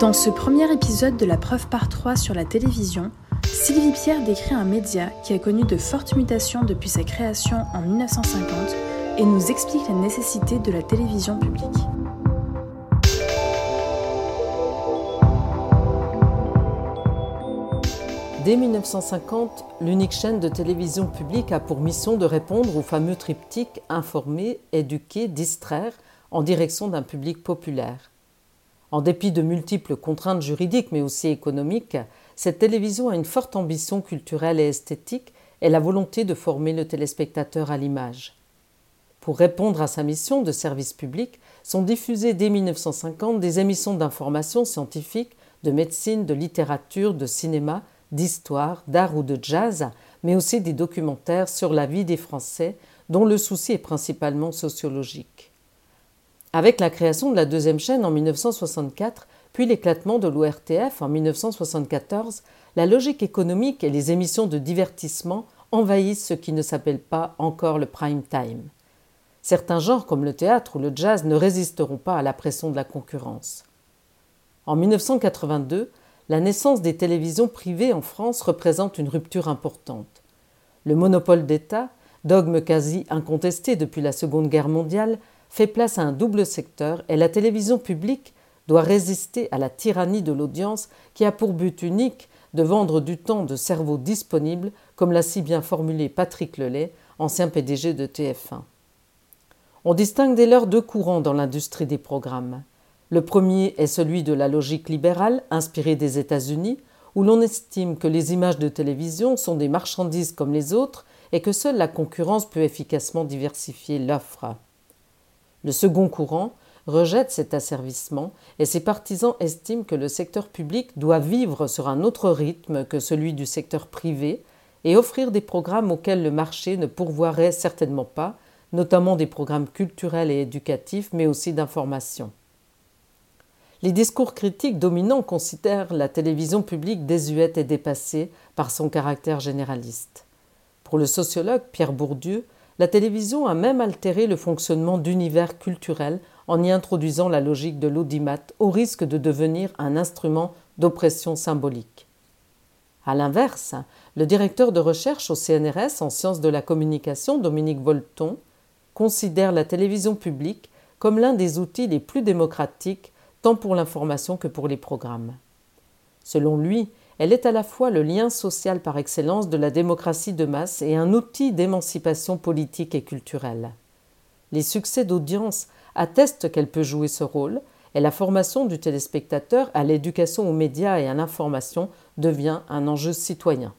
Dans ce premier épisode de la preuve par 3 sur la télévision, Sylvie Pierre décrit un média qui a connu de fortes mutations depuis sa création en 1950 et nous explique la nécessité de la télévision publique. Dès 1950, l'unique chaîne de télévision publique a pour mission de répondre au fameux triptyque informer, éduquer, distraire en direction d'un public populaire. En dépit de multiples contraintes juridiques mais aussi économiques, cette télévision a une forte ambition culturelle et esthétique et la volonté de former le téléspectateur à l'image. Pour répondre à sa mission de service public, sont diffusées dès 1950 des émissions d'information scientifique, de médecine, de littérature, de cinéma, d'histoire, d'art ou de jazz, mais aussi des documentaires sur la vie des Français, dont le souci est principalement sociologique. Avec la création de la deuxième chaîne en 1964, puis l'éclatement de l'ORTF en 1974, la logique économique et les émissions de divertissement envahissent ce qui ne s'appelle pas encore le prime time. Certains genres comme le théâtre ou le jazz ne résisteront pas à la pression de la concurrence. En 1982, la naissance des télévisions privées en France représente une rupture importante. Le monopole d'État, dogme quasi incontesté depuis la Seconde Guerre mondiale, fait place à un double secteur et la télévision publique doit résister à la tyrannie de l'audience qui a pour but unique de vendre du temps de cerveau disponible, comme l'a si bien formulé Patrick Lelay, ancien PDG de TF1. On distingue dès lors deux courants dans l'industrie des programmes. Le premier est celui de la logique libérale, inspirée des États-Unis, où l'on estime que les images de télévision sont des marchandises comme les autres et que seule la concurrence peut efficacement diversifier l'offre. Le second courant rejette cet asservissement et ses partisans estiment que le secteur public doit vivre sur un autre rythme que celui du secteur privé et offrir des programmes auxquels le marché ne pourvoirait certainement pas, notamment des programmes culturels et éducatifs, mais aussi d'information. Les discours critiques dominants considèrent la télévision publique désuète et dépassée par son caractère généraliste. Pour le sociologue Pierre Bourdieu, la télévision a même altéré le fonctionnement d'univers culturels en y introduisant la logique de l'audimat au risque de devenir un instrument d'oppression symbolique. A l'inverse, le directeur de recherche au CNRS en sciences de la communication, Dominique Volton, considère la télévision publique comme l'un des outils les plus démocratiques tant pour l'information que pour les programmes. Selon lui, elle est à la fois le lien social par excellence de la démocratie de masse et un outil d'émancipation politique et culturelle. Les succès d'audience attestent qu'elle peut jouer ce rôle, et la formation du téléspectateur à l'éducation aux médias et à l'information devient un enjeu citoyen.